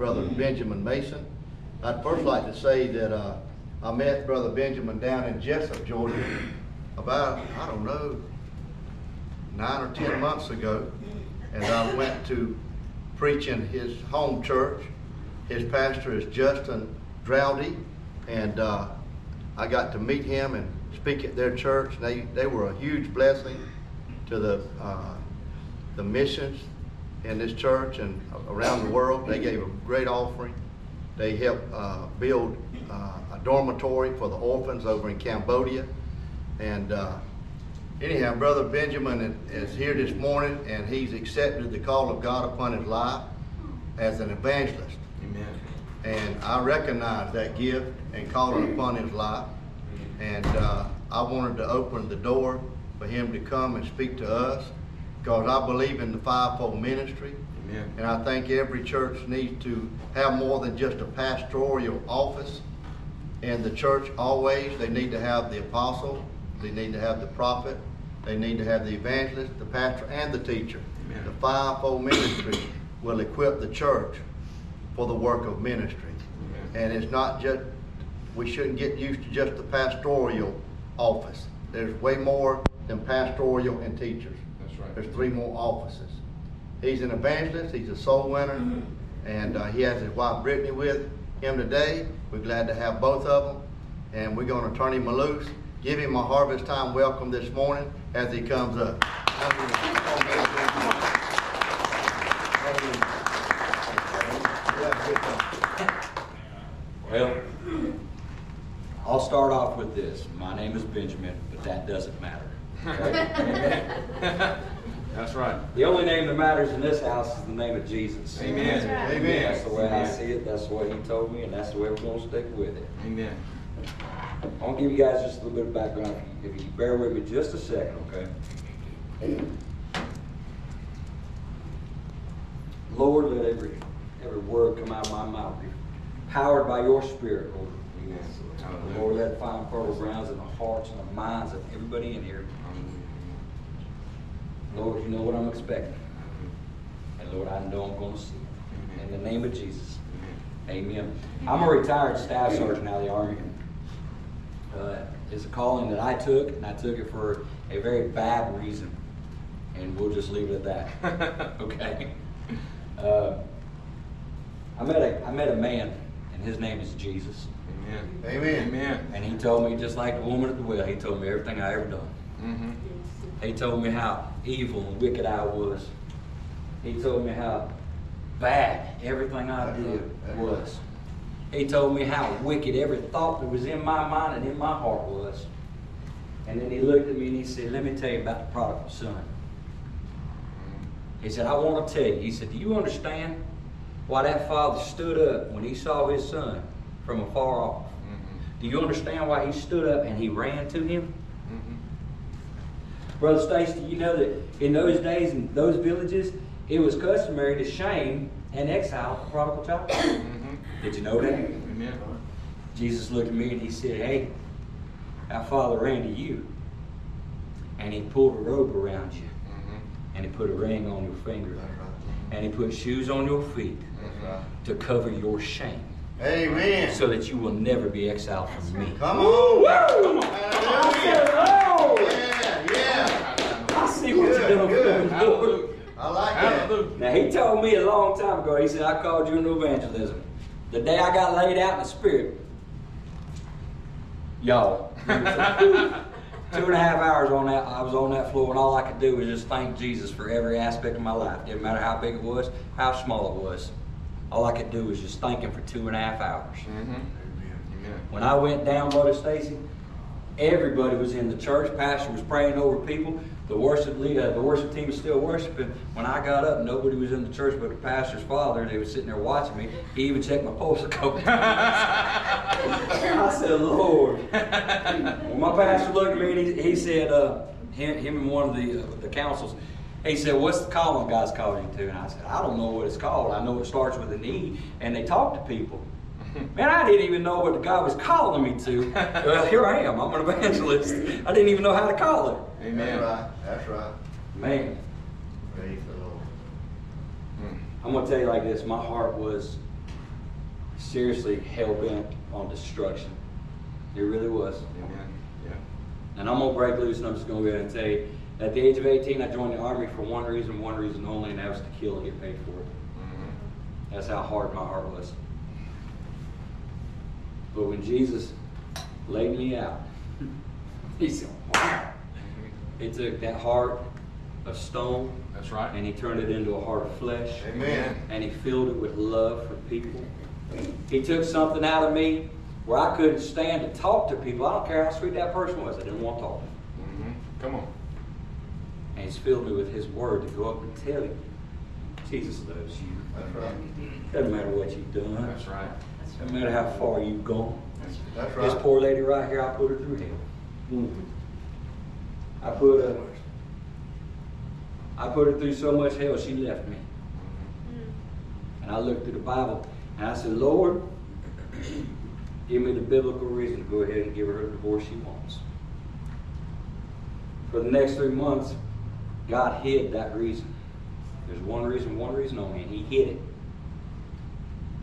Brother Benjamin Mason. I'd first like to say that uh, I met Brother Benjamin down in Jesup, Georgia, about, I don't know, nine or ten months ago, as I went to preach in his home church. His pastor is Justin Drowdy, and uh, I got to meet him and speak at their church. They, they were a huge blessing to the, uh, the missions in this church and around the world. They gave a great offering. They helped uh, build uh, a dormitory for the orphans over in Cambodia. And uh, anyhow, Brother Benjamin is here this morning and he's accepted the call of God upon his life as an evangelist. Amen. And I recognize that gift and calling upon his life. And uh, I wanted to open the door for him to come and speak to us because I believe in the fivefold ministry. Amen. And I think every church needs to have more than just a pastoral office And the church always. They need to have the apostle, they need to have the prophet, they need to have the evangelist, the pastor, and the teacher. Amen. The fivefold ministry will equip the church for the work of ministry. Amen. And it's not just, we shouldn't get used to just the pastoral office. There's way more than pastoral and teachers. That's right. There's three more offices. He's an evangelist, he's a soul winner, and uh, he has his wife Brittany with him today. We're glad to have both of them, and we're going to turn him loose. Give him a harvest time welcome this morning as he comes up. Well, I'll start off with this. My name is Benjamin, but that doesn't matter. okay? That's right. the only name that matters in this house is the name of Jesus. Amen. Amen. That's the way I see it. That's the way He told me, and that's the way we're going to stick with it. Amen. I'll give you guys just a little bit of background. If you bear with me just a second, okay? Lord, let every every word come out of my mouth be powered by your spirit, Lord. Amen. Lord, let it find fertile grounds in the hearts and the minds of everybody in here. Lord, you know what I'm expecting. And Lord, I know I'm going to see it. In the name of Jesus. Amen. I'm a retired staff sergeant out of the Army. Uh, it's a calling that I took, and I took it for a very bad reason. And we'll just leave it at that. okay? Uh, I, met a, I met a man, and his name is Jesus. Amen. Amen. Amen. And he told me, just like the woman at the well, he told me everything I ever done. Mm-hmm. He told me how evil and wicked I was. He told me how bad everything I did was. He told me how wicked every thought that was in my mind and in my heart was. And then he looked at me and he said, Let me tell you about the prodigal son. He said, I want to tell you. He said, Do you understand why that father stood up when he saw his son from afar off? Mm-hmm. Do you understand why he stood up and he ran to him? Brother Stacey, you know that in those days, in those villages, it was customary to shame and exile a prodigal child. Mm-hmm. Did you know that? Amen. Jesus looked at me and he said, Hey, our father ran to you. And he pulled a robe around you. Mm-hmm. And he put a ring on your finger. Right. And he put shoes on your feet right. to cover your shame. Amen. So that you will never be exiled from me. Come on. I said, Hallelujah. "Oh, Yeah, yeah. I see what you're doing Good, for me, Lord." I like that. Now he told me a long time ago. He said, "I called you into evangelism." The day I got laid out in the spirit, y'all, two and a half hours on that. I was on that floor, and all I could do was just thank Jesus for every aspect of my life. Didn't matter how big it was, how small it was. All I could do was just thank Him for two and a half hours. Mm-hmm. Amen. When I went down, Brother Stacey, everybody was in the church. Pastor was praying over people. The worship leader, the worship team was still worshiping. When I got up, nobody was in the church but the pastor's father. And they were sitting there watching me. He even checked my pulse a couple times. I said, Lord. My pastor looked at me, and he, he said, uh, him, him and one of the, uh, the councils, he said, What's the calling God's called you to? And I said, I don't know what it's called. I know it starts with an E, and they talk to people. Man, I didn't even know what God was calling me to. Well, here I am. I'm an evangelist. I didn't even know how to call it. That's Amen. right. That's right. Man, Praise the Lord. Mm. I'm going to tell you like this my heart was seriously hell bent on destruction. It really was. Amen. Yeah. And I'm gonna break loose and I'm just gonna go ahead and tell you, at the age of 18, I joined the army for one reason, one reason only, and that was to kill and get paid for it. Mhm. That's how hard my heart was. But when Jesus laid me out, he said, wow. He took that heart of stone That's right. and he turned it into a heart of flesh. Amen. And he filled it with love for people. He took something out of me where I couldn't stand to talk to people. I don't care how sweet that person was. I didn't want to talk. To him. Mhm. Come on. And he's filled me with his word to go up and tell you. Jesus loves you. That's right. Doesn't matter what you've done. That's right. Doesn't matter how far you've gone. That's This right. poor lady right here, I put her through hell. I put her, I put her through so much hell, she left me. Mm-hmm. And I looked at the Bible and I said, Lord, give me the biblical reason to go ahead and give her the divorce she wants. For the next three months, God hid that reason. There's one reason, one reason only, and He hid it.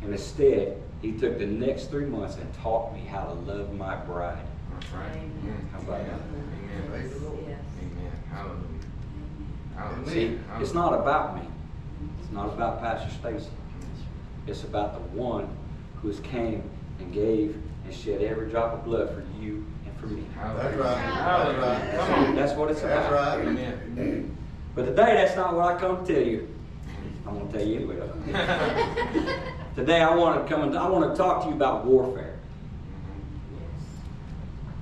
And instead, He took the next three months and taught me how to love my bride. That's right. Amen. How about that? Amen. Praise the Lord. Yes. Amen. Hallelujah. Hallelujah. See, it's not about me. It's not about Pastor Stacey. It's about the one who's came and gave and shed every drop of blood for you and for me. That's right. That's right. Come on. That's what it's That's about. right. Amen. But today, that's not what I come to tell you. I'm going to tell you anyway. today, I want to come and I want to talk to you about warfare.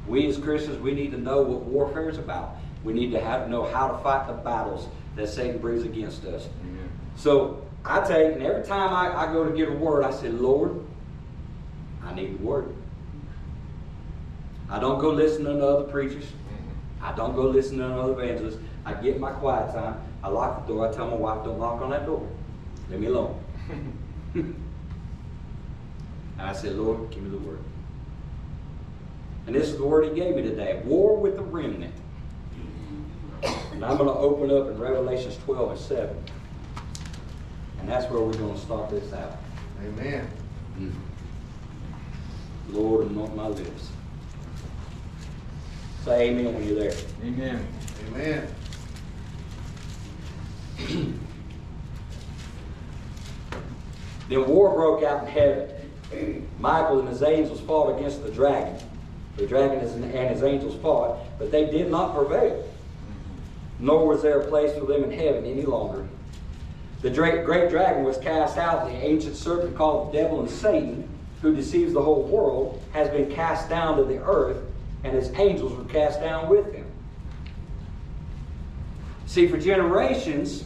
We as Christians, we need to know what warfare is about. We need to have know how to fight the battles that Satan brings against us. Amen. So I take, and every time I, I go to get a word, I say, Lord, I need the word. I don't go listen to other preachers. Mm-hmm. I don't go listen to other evangelists. I get my quiet time. I lock the door. I tell my wife, don't knock on that door. Leave me alone. and I said, Lord, give me the word. And this is the word he gave me today. War with the remnant. And I'm going to open up in Revelations 12 and 7. And that's where we're going to start this out. Amen. Mm-hmm. Lord, anoint my lips. Say amen when you're there. Amen. Amen. Then war broke out in heaven. Michael and his angels fought against the dragon. The dragon and his angels fought, but they did not prevail. Nor was there a place for them in heaven any longer. The great, great dragon was cast out, the ancient serpent called the devil and Satan, who deceives the whole world, has been cast down to the earth, and his angels were cast down with him. See, for generations,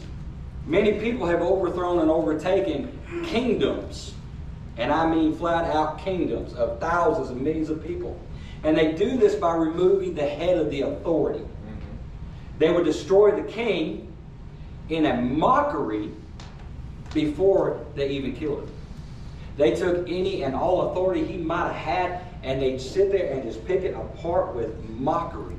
many people have overthrown and overtaken kingdoms. And I mean flat out kingdoms of thousands and millions of people. And they do this by removing the head of the authority. They would destroy the king in a mockery before they even killed him. They took any and all authority he might have had and they'd sit there and just pick it apart with mockery.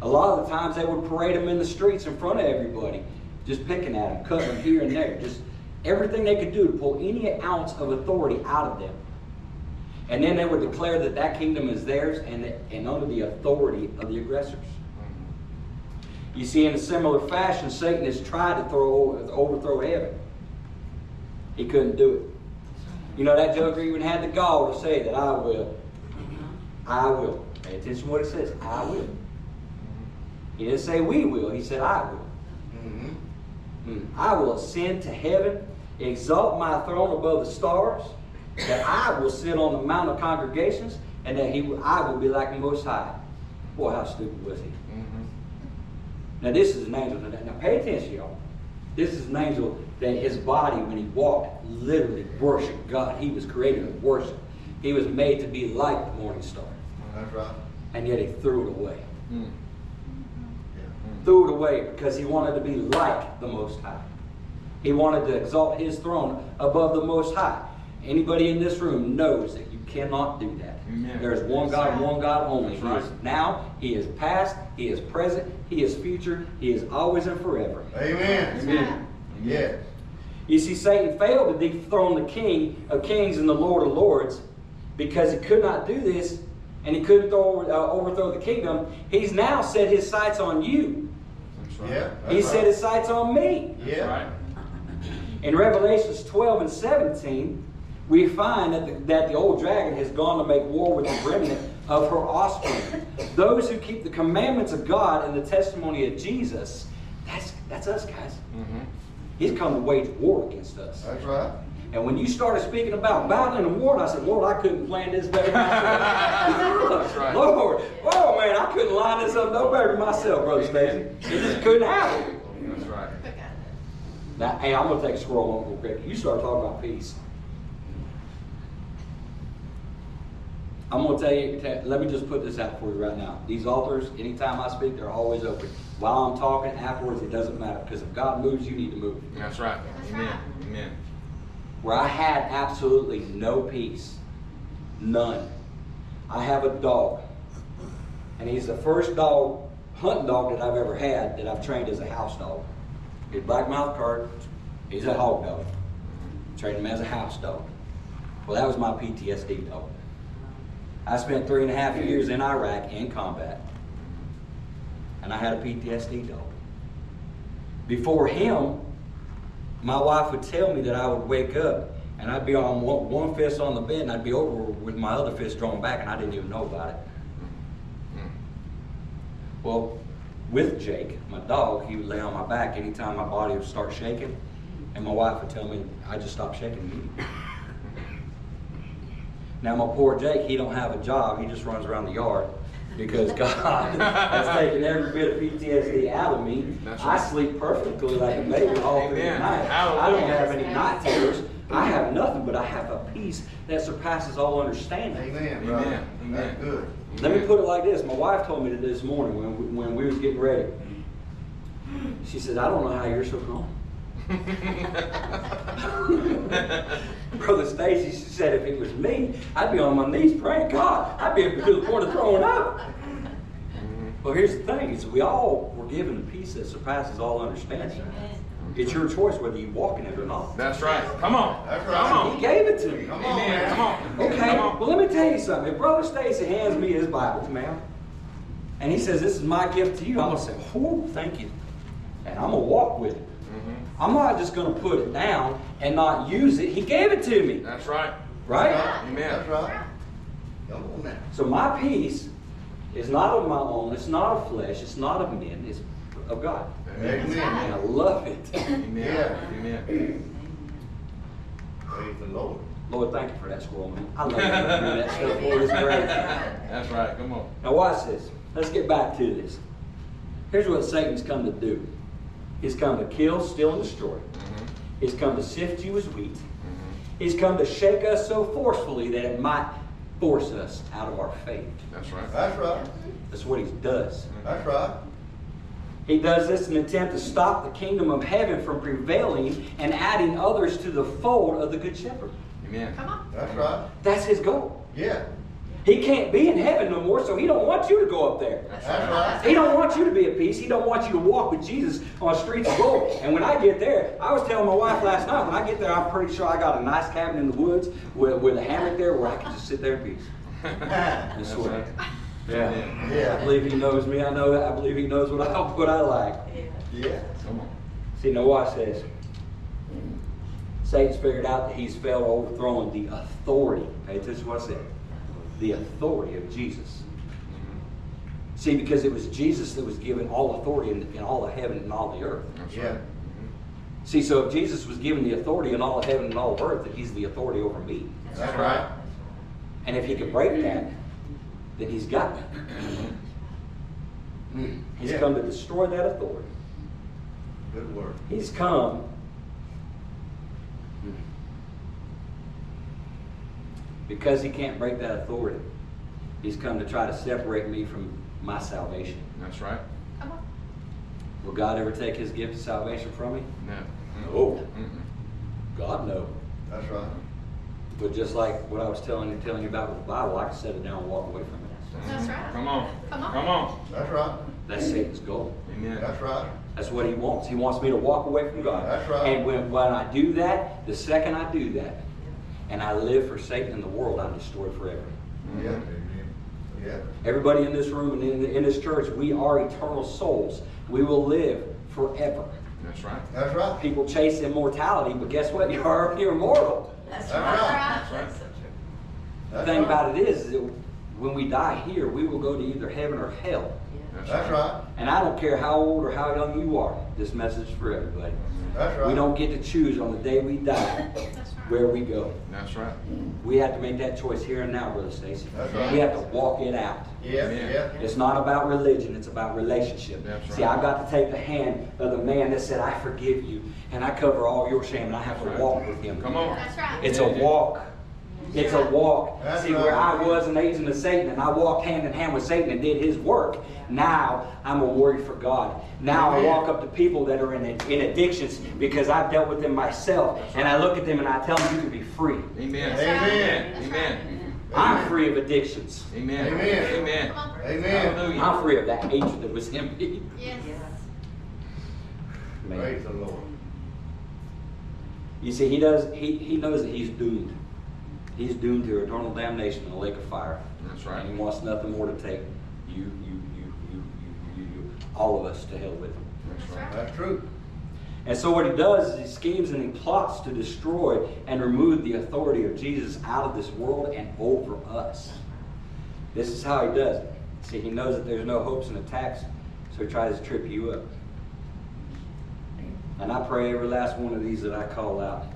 A lot of the times they would parade him in the streets in front of everybody, just picking at him, cutting him here and there, just everything they could do to pull any ounce of authority out of them. And then they would declare that that kingdom is theirs and, and under the authority of the aggressors. You see, in a similar fashion, Satan has tried to throw overthrow heaven. He couldn't do it. You know, that joker even had the gall to say that I will. I will. Pay attention to what it says. I will. He didn't say we will. He said I will. Mhm. Mm. I will ascend to heaven, exalt my throne above the stars, that I will sit on the mount of congregations, and that he, will- I will be like the Most High. Boy, how stupid was he? Mhm. Now this is an angel. Now now pay attention, y'all. This is an angel that his body, when he walked, literally worshiped God. He was created to worship. He was made to be like the morning star. That's right. And yet he threw it away. Mm. Yeah. Threw it away because he wanted to be like the Most High. He wanted to exalt his throne above the Most High. Anybody in this room knows that you cannot do that. Amen. There is one God and one God only. That's He is right. now, He is past, He is present, He is future, He is always and forever. Amen. Amen. Yes. You see, Satan failed to dethrone the King of Kings and the Lord of Lords because he could not do this and he couldn't throw, uh, overthrow the kingdom. He's now set his sights on you. That's right. Yeah. He that's set his sights on me. That's Yeah. right. In Revelations 12 and 17, we find that the, that the old dragon has gone to make war with the remnant of her offspring. Those who keep the commandments of God and the testimony of Jesus. That's, that's us, guys. Mm-hmm. He's come to wage war against us. That's right. And when you started speaking about battling and war, I said, Lord, I couldn't plan this better myself. That's right. Lord, oh man, I couldn't line this up no better than myself, Brother Stacey. It just couldn't happen. That's right. Now, hey, I'm gonna take a scroll on real quick. You start talking about peace. I'm gonna tell you. Let me just put this out for you right now. These altars, anytime I speak, they're always open. While I'm talking, afterwards, it doesn't matter because if God moves, you need to move. That's right. That's Amen. right. Amen. Where I had absolutely no peace, none. I have a dog, and he's the first dog, hunting dog that I've ever had that I've trained as a house dog. He's black mouth cur. He's a hog dog. Trained him as a house dog. Well, that was my PTSD dog. I spent three and a half years in Iraq in combat, and I had a PTSD dog. Before him, my wife would tell me that I would wake up and I'd be on one, one fist on the bed and I'd be over with my other fist drawn back and I didn't even know about it. Well, with Jake, my dog, he would lay on my back anytime my body would start shaking, and my wife would tell me I just stopped shaking. Now my poor Jake, he don't have a job. He just runs around the yard because God has taken every bit of PTSD out of me. That's I sleep perfectly like a baby all through the Amen. night. I don't have any night terrors. I have nothing, but I have a peace that surpasses all understanding. Amen, brother. Amen. Amen. That's good. Let me put it like this. My wife told me this morning when we, when we was getting ready. She said, "I don't know how you're so calm." Brother Stacey she said, "If it was me, I'd be on my knees praying God. I'd be up to the point of throwing up." Well, here's the thing: is we all were given a peace that surpasses all understanding. It's your choice whether you walk in it or not. That's right. Come on. That's Come right. on. He gave it to me. Come on, Amen. man. Come on. Okay, Come on. well, let me tell you something. If Brother Stacey hands me his Bible, ma'am, and he says, This is my gift to you, I'm going to say, Oh, thank you. And I'm going to walk with it. I'm not just going to put it down and not use it. He gave it to me, That's right. right? Amen. That's right. Come on now. So my peace is not of my own, it's not of flesh, it's not of men, it's of God. Amen. And I love it. Amen. Yeah. Amen. Praise the Lord. Lord, thank you for that squirrel, man. I love you. that stuff, Lord, it's great. That's right. Come on. Now watch this. Let's get back to this. Here's what Satan's come to do. He's come to kill, steal, and destroy. Mhm. He's come to sift you as wheat. Mhm. He's come to shake us so forcefully that it might force us out of our faith. That's right. That's right. That's what he does. That's right. He does this in an attempt to stop the kingdom of heaven from prevailing and adding others to the fold of the Good Shepherd. Amen. Come on. That's right. That's his goal. Yeah. He can't be in heaven no more, so he don't want you to go up there. That's That's right. right. He don't want you to be at peace. He don't want you to walk with Jesus on streets of gold. And when I get there, I was telling my wife last night, when I get there, I'm pretty sure I got a nice cabin in the woods with, with a hammock there where I can just sit there in peace. and That's sweat. right. Yeah. Yeah. I believe he knows me. I know. That. I believe he knows what I what I like. Yeah. Come on. See, now watch this. Satan's figured out that he's failed to overthrow the authority. Pay attention to what I said. The authority of Jesus. See, because it was Jesus that was given all authority in, in all of heaven and all the earth. That's Yeah. right. See, so if Jesus was given the authority in all of heaven and all of earth, then he's the authority over me. That's right. And if he can break that, then he's got me. He's Yeah. come to destroy that authority. Good word. He's come because he can't break that authority. He's come to try to separate me from my salvation. That's right. Come on. Will God ever take his gift of salvation from me? No. No. Oh. Mm-mm. God no. That's right. But just like what I was telling you, telling you about with the Bible, I can set it down and walk away from it. That's right. Come on. Come on. Come on. That's right. That's Satan's goal. Amen. That's right. That's what he wants. He wants me to walk away from God. That's right. And when, when I do that, the second I do that, and I live for Satan and the world, I'm destroyed forever. Yeah, Amen. yeah. Everybody in this room and in, in this church, we are eternal souls. We will live forever. That's right. That's right. People chase immortality, but guess what? You're already immortal. That's That's right. right. That's right. That's so true. The thing right. about it is, is that when we die here, we will go to either heaven or hell. That's right. And I don't care how old or how young you are. This message is for everybody. That's right. We don't get to choose on the day we die where we go. That's right. We have to make that choice here and now, Brother Stacey. That's right. We have to walk it out. Yeah, Amen. yeah. It's not about religion, it's about relationship. That's See, right. I got to take the hand of the man that said, I forgive you, and I cover all your shame, and I have to right. walk with him. Come on. That's right. It's a walk. It's a walk. That's See, where I was an agent of Satan and I walked hand in hand with Satan and did his work. Now I'm a warrior for God. Now I walk up to people that are in, in addictions because I've dealt with them myself. And I look at them and I tell them, you can be free. Amen. That's right. Amen. Amen. I'm free of addictions. Amen. Amen. Amen. Come. Amen. Hallelujah. I'm free of that hatred that was in me. Yes. Man. Praise the Lord. You see, he does. He, he knows that he's doomed. He's doomed to eternal damnation in the lake of fire. That's right. And he wants nothing more to take you, you, you, you, you, you, you, all of us to hell with him. That's right. That's true. And so what he does is he schemes and he plots to destroy and remove the authority of Jesus out of this world and over us. This is how he does it. See, he knows that there's no hopes and attacks, so he tries to trip you up. And I pray every last one of these that I call out,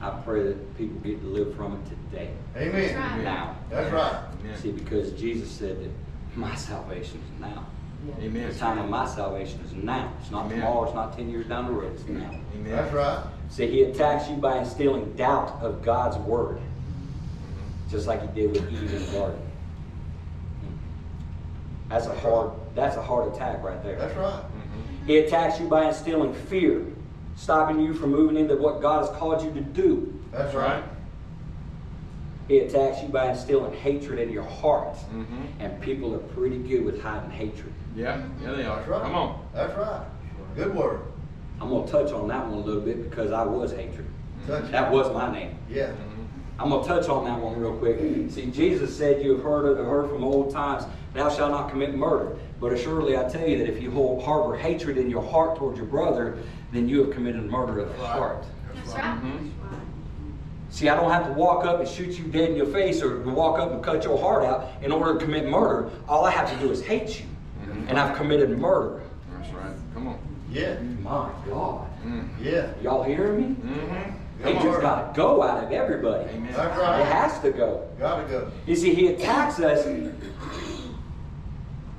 I pray that people get delivered from it today. Amen. That's right. Now. That's right. See, because Jesus said that my salvation is now. Amen. The time of my salvation is now. It's not Amen. tomorrow, it's not 10 years down the road, it's now. Amen. That's right. See, he attacks you by instilling doubt of God's word, just like he did with Eve in the garden. That's a hard, that's a hard attack right there. That's right. Mhm. He attacks you by instilling fear, stopping you from moving into what God has called you to do. That's right. He attacks you by instilling hatred in your heart. Mhm. And people are pretty good with hiding hatred. Yeah. Yeah, they are. That's right. Come on. That's right. Good word. I'm going to touch on that one a little bit because I was hatred. Touch. That was my name. Yeah. Mhm. I'm going to touch on that one real quick. See, Jesus said, You have heard, of, heard from old times, thou shalt not commit murder. But assuredly I tell you that if you hold, harbor hatred in your heart towards your brother, then you have committed murder of the heart. That's right. Mhm. See, I don't have to walk up and shoot you dead in your face or walk up and cut your heart out in order to commit murder. All I have to do is hate you. Mhm. And I've committed murder. That's right. Come on. Yeah. My God. Mm. Yeah. Y'all hearing me? Mm-hmm. Hatred's got to go out of everybody. Amen. That's right. It has to go. Gotta go. You see, he attacks us.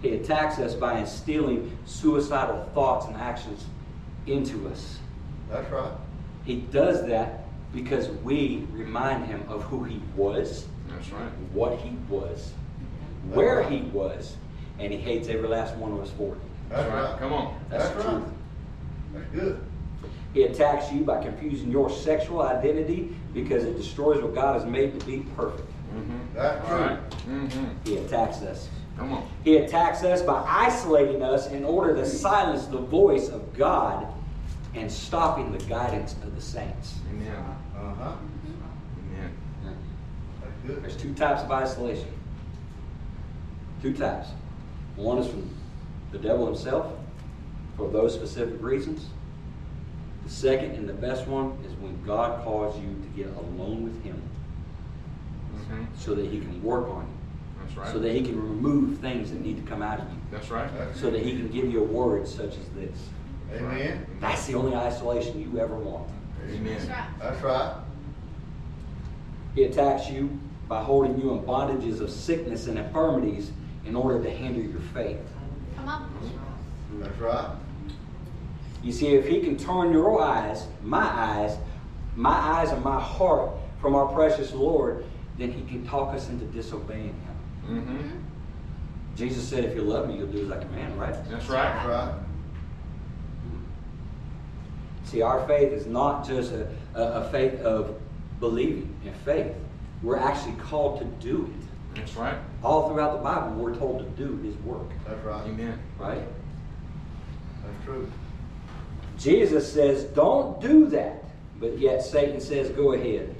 He attacks us by instilling suicidal thoughts and actions into us. That's right. He does that because we remind him of who he was, That's right. what he was, where he was, and he hates every last one of us for it. That's right. Come on. That's That's the right. truth. That's good. He attacks you by confusing your sexual identity because it destroys what God has made to be perfect. Mm-hmm. That's All right. Mm-hmm. He attacks us. Come on. He attacks us by isolating us in order to silence the voice of God and stopping the guidance of the saints. Amen. Uh-huh. Amen. There's two types of isolation. Two types. One is from the devil himself for those specific reasons. The second and the best one is when God calls you to get alone with Him Mm-hmm. so that He can work on you, That's right. so that He can remove things that need to come out of you, That's right. That's so that He can give you a word such as this. Amen. That's the only isolation you ever want. Amen. That's right. That's right. He attacks you by holding you in bondages of sickness and infirmities in order to hinder your faith. Come on. That's right. You see, if he can turn your eyes, my eyes, my eyes and my heart from our precious Lord, then he can talk us into disobeying him. Mm-hmm. Jesus said, if you love me, you'll do as I command, right? That's That's right. right. See, our faith is not just a, a, a faith of believing in faith. We're actually called to do it. That's right. All throughout the Bible, we're told to do his work, That's right. Amen. right? That's true. Jesus says, don't do that. But yet Satan says, go ahead.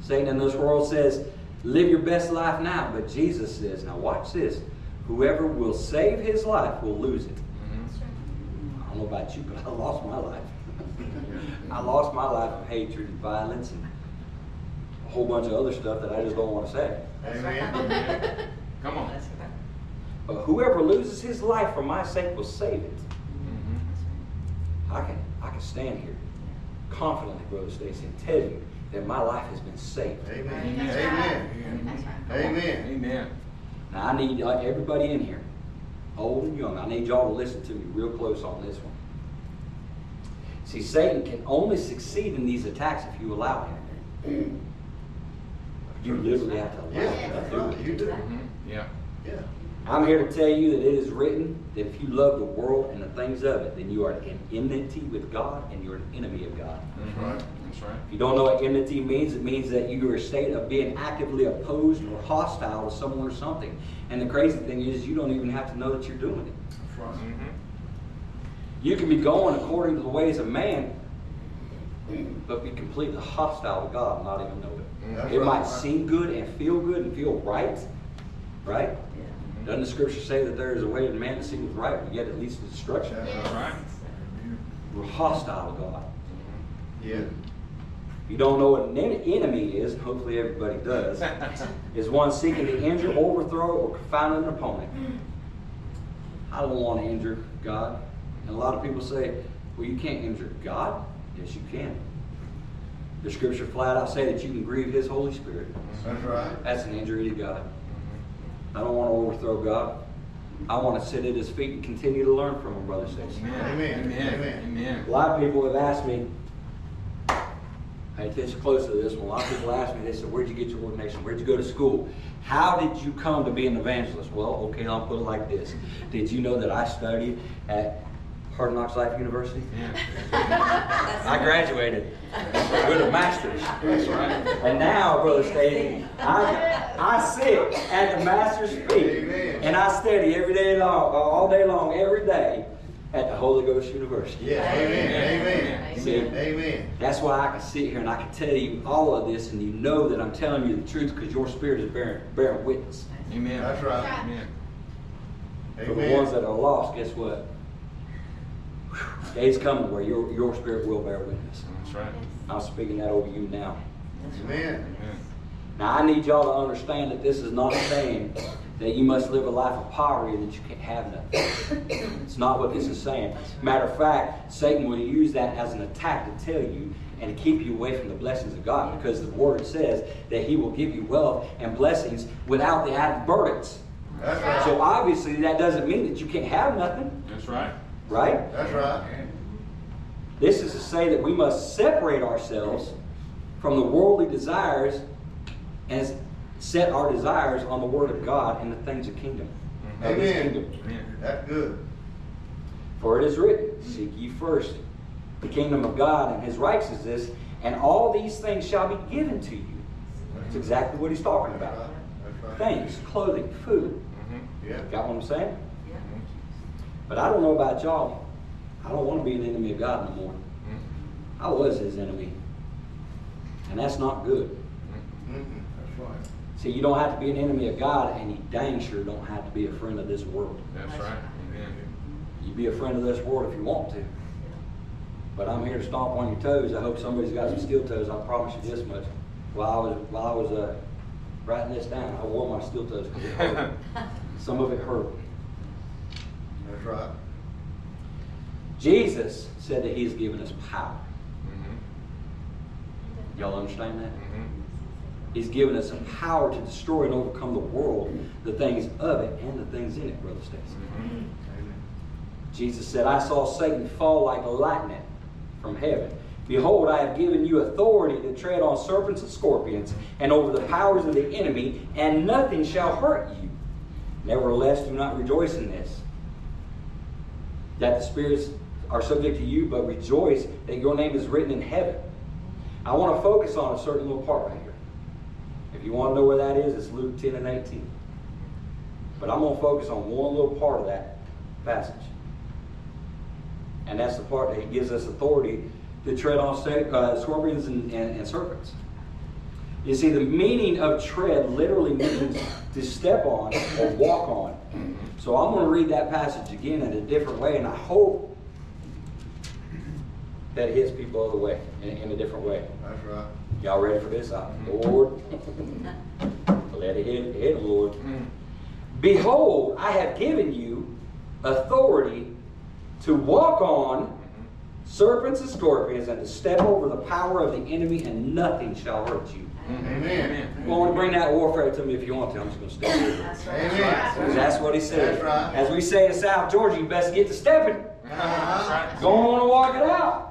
Satan in this world says, live your best life now. But Jesus says, now watch this. Whoever will save his life will lose it. Mhm. I don't know about you, but I lost my life. I lost my life of hatred and violence and a whole bunch of other stuff that I just don't want to say. Amen. Come on. But whoever loses his life for my sake will save it. Mhm. I can I can stand here confidently, Brother Stacey, and tell you that my life has been saved. Amen. That's Amen. That's right. Come on. Amen. Amen. Now I need uh, everybody in here, old and young, I need y'all to listen to me real close on this one. See, Satan can only succeed in these attacks if you allow him. You literally have to allow Yeah, him that's to do right. it. You do. Yeah. Yeah. I'm here to tell you that it is written that if you love the world and the things of it, then you are in enmity with God and you're an enemy of God. That's right. That's right. If you don't know what enmity means, it means that you are a state of being actively opposed or hostile to someone or something. And the crazy thing is, you don't even have to know that you're doing it. That's right. Mhm. You can be going according to the ways of man, but be completely hostile to God and not even know it. That's It right. might seem good and feel good and feel right, right? Doesn't the scripture say that there is a way of man that seems right, but yet it leads to destruction? That's right. We're hostile to God. Yeah. You don't know what an enemy is, hopefully everybody does, is one seeking to injure, overthrow, or confound an opponent. I don't want to injure God. And a lot of people say, well, you can't injure God. Yes, you can. The scripture flat out say that you can grieve His Holy Spirit. That's right. That's an injury to God. I don't want to overthrow God. I want to sit at His feet and continue to learn from Him, Brother Stacey. Amen. Amen. Amen. Amen. Amen. A lot of people have asked me, pay attention close to this one. A lot of people ask me, they said, Where'd you get your ordination? Where'd you go to school? How did you come to be an evangelist? Well, okay, I'll put it like this. Did you know that I studied at Hard Knocks Life University? Yeah. I graduated with a master's. That's right. And now, Brother Stacey, I, I sit at the master's feet Amen. and I study every day long, uh, all day long, every day at the Holy Ghost University. Yeah. Amen. Amen. See, Amen. that's why I can sit here and I can tell you all of this, and you know that I'm telling you the truth because your spirit is bearing, bearing witness. Amen. That's right. Amen. For the ones that are lost, guess what? Day's coming where your, your spirit will bear witness. That's right. I'm speaking that over you now. Amen. Amen. Now, I need y'all to understand that this is not saying that you must live a life of poverty and that you can't have nothing. It's not what this is saying. Matter of fact, Satan will use that as an attack to tell you and to keep you away from the blessings of God because the Word says that He will give you wealth and blessings without the added burdens. That's right. So obviously, that doesn't mean that you can't have nothing, That's right. Right? That's right. This is to say that we must separate ourselves from the worldly desires and set our desires on the Word of God and the things of kingdom. Of His Amen. kingdom. Amen. That's good. For it is written, Seek ye first the kingdom of God and His righteousness, and all these things shall be given to you. That's exactly what He's talking about. right. Things, clothing, food. Mhm. Yeah. Got what I'm saying? Yeah. But I don't know about y'all. I don't want to be an enemy of God no more. Mhm. I was His enemy. And that's not good. Mhm. That's right. See, you don't have to be an enemy of God, and you dang sure don't have to be a friend of this world. That's right. Amen. You be a friend of this world if you want to. But I'm here to stomp on your toes. I hope somebody's got some steel toes. I promise you this much. While I was while I was uh, writing this down, I wore my steel toes because it hurt. Some of it hurt. That's right. Jesus said that He's given us power. Mhm. Y'all understand that? Mhm. He's given us a power to destroy and overcome the world, the things of it, and the things in it, Brother Stacey. Mhm. Jesus said, I saw Satan fall like lightning from heaven. Behold, I have given you authority to tread on serpents and scorpions and over the powers of the enemy, and nothing shall hurt you. Nevertheless, do not rejoice in this, that the spirits are subject to you, but rejoice that your name is written in heaven. I want to focus on a certain little part right here. If you want to know where that is, it's Luke 10 and 18. But I'm going to focus on one little part of that passage. And that's the part that gives us authority to tread on uh, scorpions and, and, and serpents. You see, the meaning of tread literally means to step on or walk on. So I'm going to read that passage again in a different way, and I hope that it hits people other way, in, in a different way. That's right. Y'all ready for this? Uh, Lord, let it hit, hit Lord. Mm. Behold, I have given you authority to walk on serpents and scorpions and to step over the power of the enemy, and nothing shall hurt you. Amen. You want to bring that warfare to me if you want to. I'm just going to step over. That's Amen. right. Because that's what he said. That's right. As we say in South Georgia, you best get to stepping. Uh-huh. Go on and walk it out.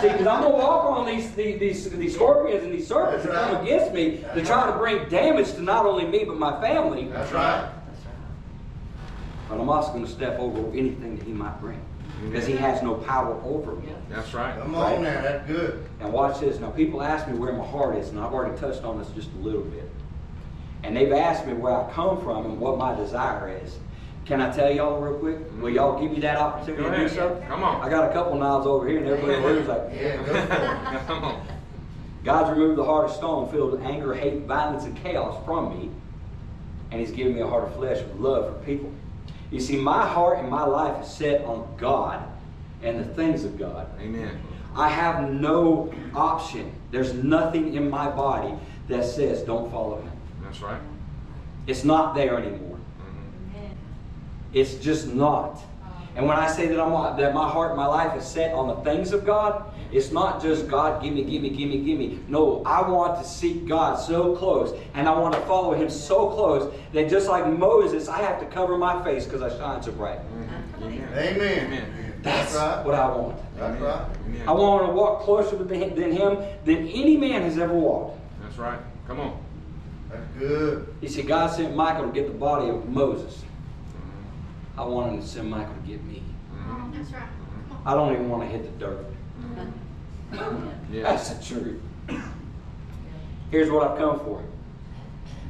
See, because I'm going to walk on these, these, these, these scorpions and these serpents that That's come against me to try to bring damage to not only me but my family. That's right. But I'm also going to step over anything that he might bring. Because he has no power over me. That's right. Come on now, that's good. Now watch this. Now people ask me where my heart is, and I've already touched on this just a little bit. And they've asked me where I come from and what my desire is. Can I tell y'all real quick? Mm-hmm. Will y'all give me that opportunity to do so? Come on. I got a couple nods over here, and everybody in the room's like, Yeah, go for it. Come on. God's removed the heart of stone filled with anger, hate, violence, and chaos from me. And He's given me a heart of flesh with love for people. You see, my heart and my life is set on God and the things of God. Amen. I have no option. There's nothing in my body that says don't follow Him. That's right. It's not there anymore. Mhm. It's just not. And when I say that I'm that my heart, my life is set on the things of God, it's not just God, give me, give me, give me, give me. No, I want to seek God so close, and I want to follow Him so close that just like Moses, I have to cover my face because I shine so bright. Amen. Amen. Amen. That's right. what I want. That's right. Amen. I want to walk closer to him, than Him than any man has ever walked. That's right. Come on. That's good. You see, God sent Michael to get the body of Moses. Mhm. I want Him to send Michael to get me. Mhm. That's right. I don't even want to hit the dirt. Yeah. That's the truth. Here's what I've come for.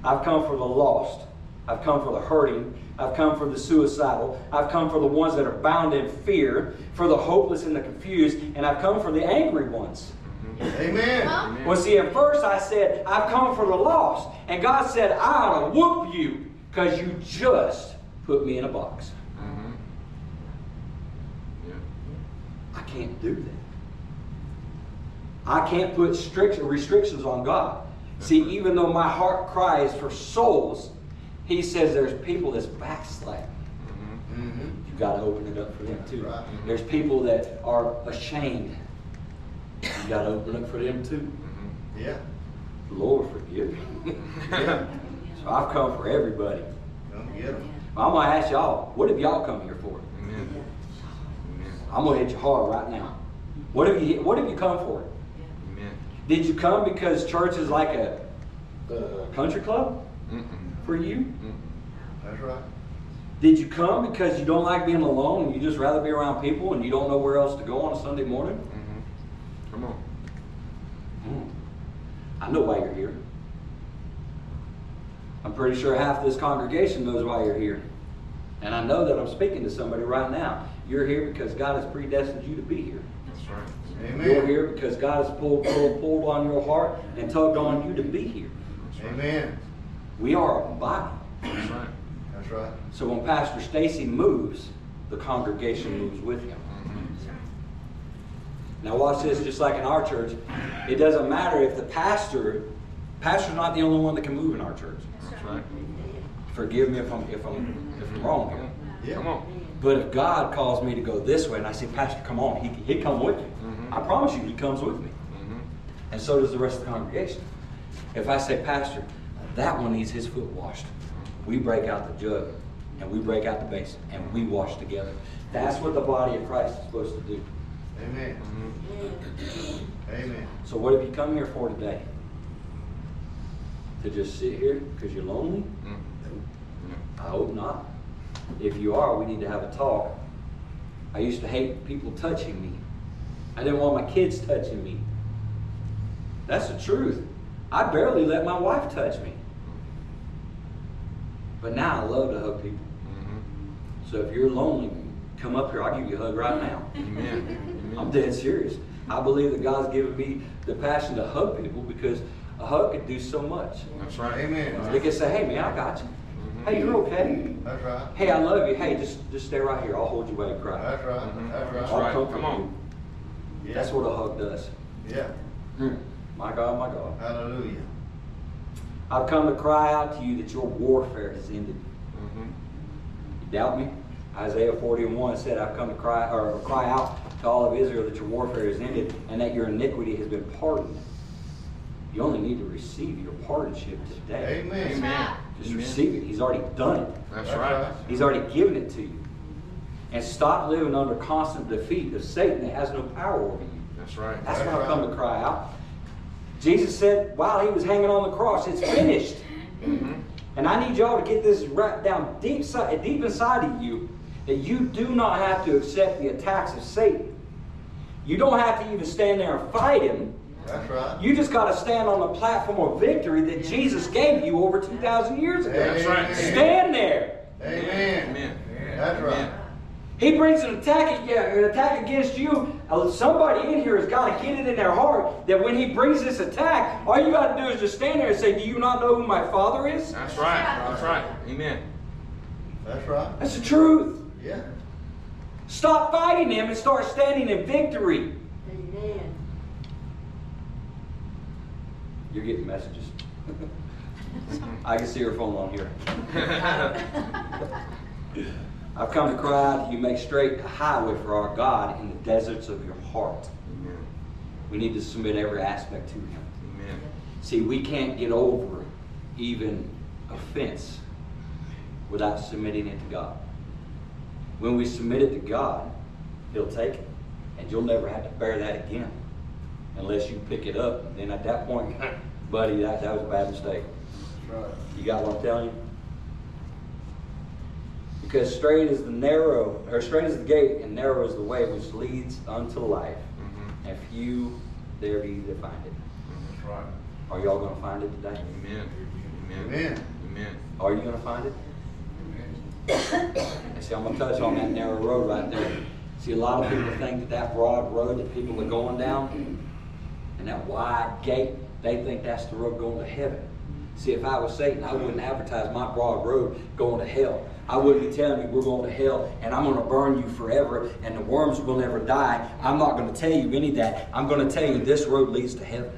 I've come for the lost. I've come for the hurting. I've come for the suicidal. I've come for the ones that are bound in fear, for the hopeless and the confused, and I've come for the angry ones. Amen. Huh? Well, see, at first I said, I've come for the lost. And God said, I ought to whoop you because you just put me in a box. Mhm. Yeah. I can't do that. I can't put strict restrictions on God. See, even though my heart cries for souls, He says there's people that's backsliding. Mhm. Mm-hmm. You've got to open it up for them too. Right. There's people that are ashamed. You've got to open it up for them too. Mhm. Yeah. Lord, forgive me. Yeah. so I've come for everybody. Come get them. I'm going to ask y'all, what have y'all come here for? Amen. Amen. I'm going to hit you hard right now. What have you, what have you come for? Amen. Did you come because church is like a, a country club Mm-mm. for you? Mm-mm. That's right. Did you come because you don't like being alone and you just rather be around people and you don't know where else to go on a Sunday morning? Mhm. Come on. Hmm. I know why you're here. I'm pretty sure half this congregation knows why you're here. And I know that I'm speaking to somebody right now. You're here because God has predestined you to be here. That's right. Amen. You're here because God has pulled, pulled, pulled on your heart and tugged on you to be here. Right. Amen. We are a body. That's right. That's right. So when Pastor Stacey moves, the congregation moves with him. Mhm. Now watch this, just like in our church, it doesn't matter if the pastor, pastor's not the only one that can move in our church. That's right. Forgive me if I'm if I'm if I'm wrong here. Yeah. Come on. But if God calls me to go this way and I say, Pastor, come on, he he come with me. I promise you, he comes with me. Mhm. And so does the rest of the congregation. If I say, Pastor, that one needs his foot washed, we break out the jug and we break out the basin and we wash together. That's what the body of Christ is supposed to do. Amen. Mhm. Amen. So what have you come here for today? To just sit here because you're lonely? Mm. Yeah. I hope not. If you are, we need to have a talk. I used to hate people touching me. I didn't want my kids touching me. That's the truth. I barely let my wife touch me. But now I love to hug people. Mhm. So if you're lonely, come up here, I'll give you a hug right now. Amen. I'm dead serious. I believe that God's given me the passion to hug people because a hug can do so much. That's right. Amen. They can say, hey man, I got you. Hey, you're okay. That's right. Hey, I love you. Hey, just just stay right here. I'll hold you while you cry. That's right, Mhm. that's I'll right. right. Come on. you. Yeah. That's what a hug does. Yeah, Hmm. My God, my God. hallelujah. I've come to cry out to you that your warfare has ended. Mhm. You doubt me? Isaiah 40 and 1 said, I've come to cry or cry out to all of Israel that your warfare is ended and that your iniquity has been pardoned. You only need to receive your pardonship today. Amen. Amen. Just Amen. receive it. He's already done it. That's That's right. right. He's already given it to you. And stop living under constant defeat of Satan that has no power over you. That's right. That's That's why I've come right. to cry out. Jesus said while he was hanging on the cross, it's finished. Mhm. And I need y'all to get this right down deep, deep inside of you that you do not have to accept the attacks of Satan. You don't have to even stand there and fight him. That's right. You just got to stand on the platform of victory that Jesus gave you over 2,000 years ago. That's right. Stand there. Amen. Amen. That's right. Amen. He brings an attack, an attack against you. Uh, Somebody in here has got to get it in their heart that when he brings this attack, all you got to do is just stand there and say, Do you not know who my father is? That's right. That's right. Amen. That's right. That's the truth. Yeah. Stop fighting him and start standing in victory. Mm-hmm. You're getting messages. I can see her phone on here. I've come to cry out to you, make straight a highway for our God in the deserts of your heart. Amen. We need to submit every aspect to Him. Amen. See, we can't get over even offense without submitting it to God. When we submit it to God, He'll take it. And you'll never have to bear that again. Unless you pick it up. Then at that point, buddy, that, that was a bad mistake. Right. You got what I'm telling you? Because straight is the narrow, or straight is the gate, and narrow is the way which leads unto life. Mhm. And few there be that find it. That's right. Are y'all going to find it today? Amen. Amen. Amen. Amen. Are you going to find it? And see, I'm going to touch on that narrow road right there. See, a lot of people think that that broad road that people are going down and that wide gate, they think that's the road going to heaven. See, if I was Satan, I wouldn't advertise my broad road going to hell. I wouldn't be telling you we're going to hell and I'm going to burn you forever and the worms will never die. I'm not going to tell you any of that. I'm going to tell you this road leads to heaven.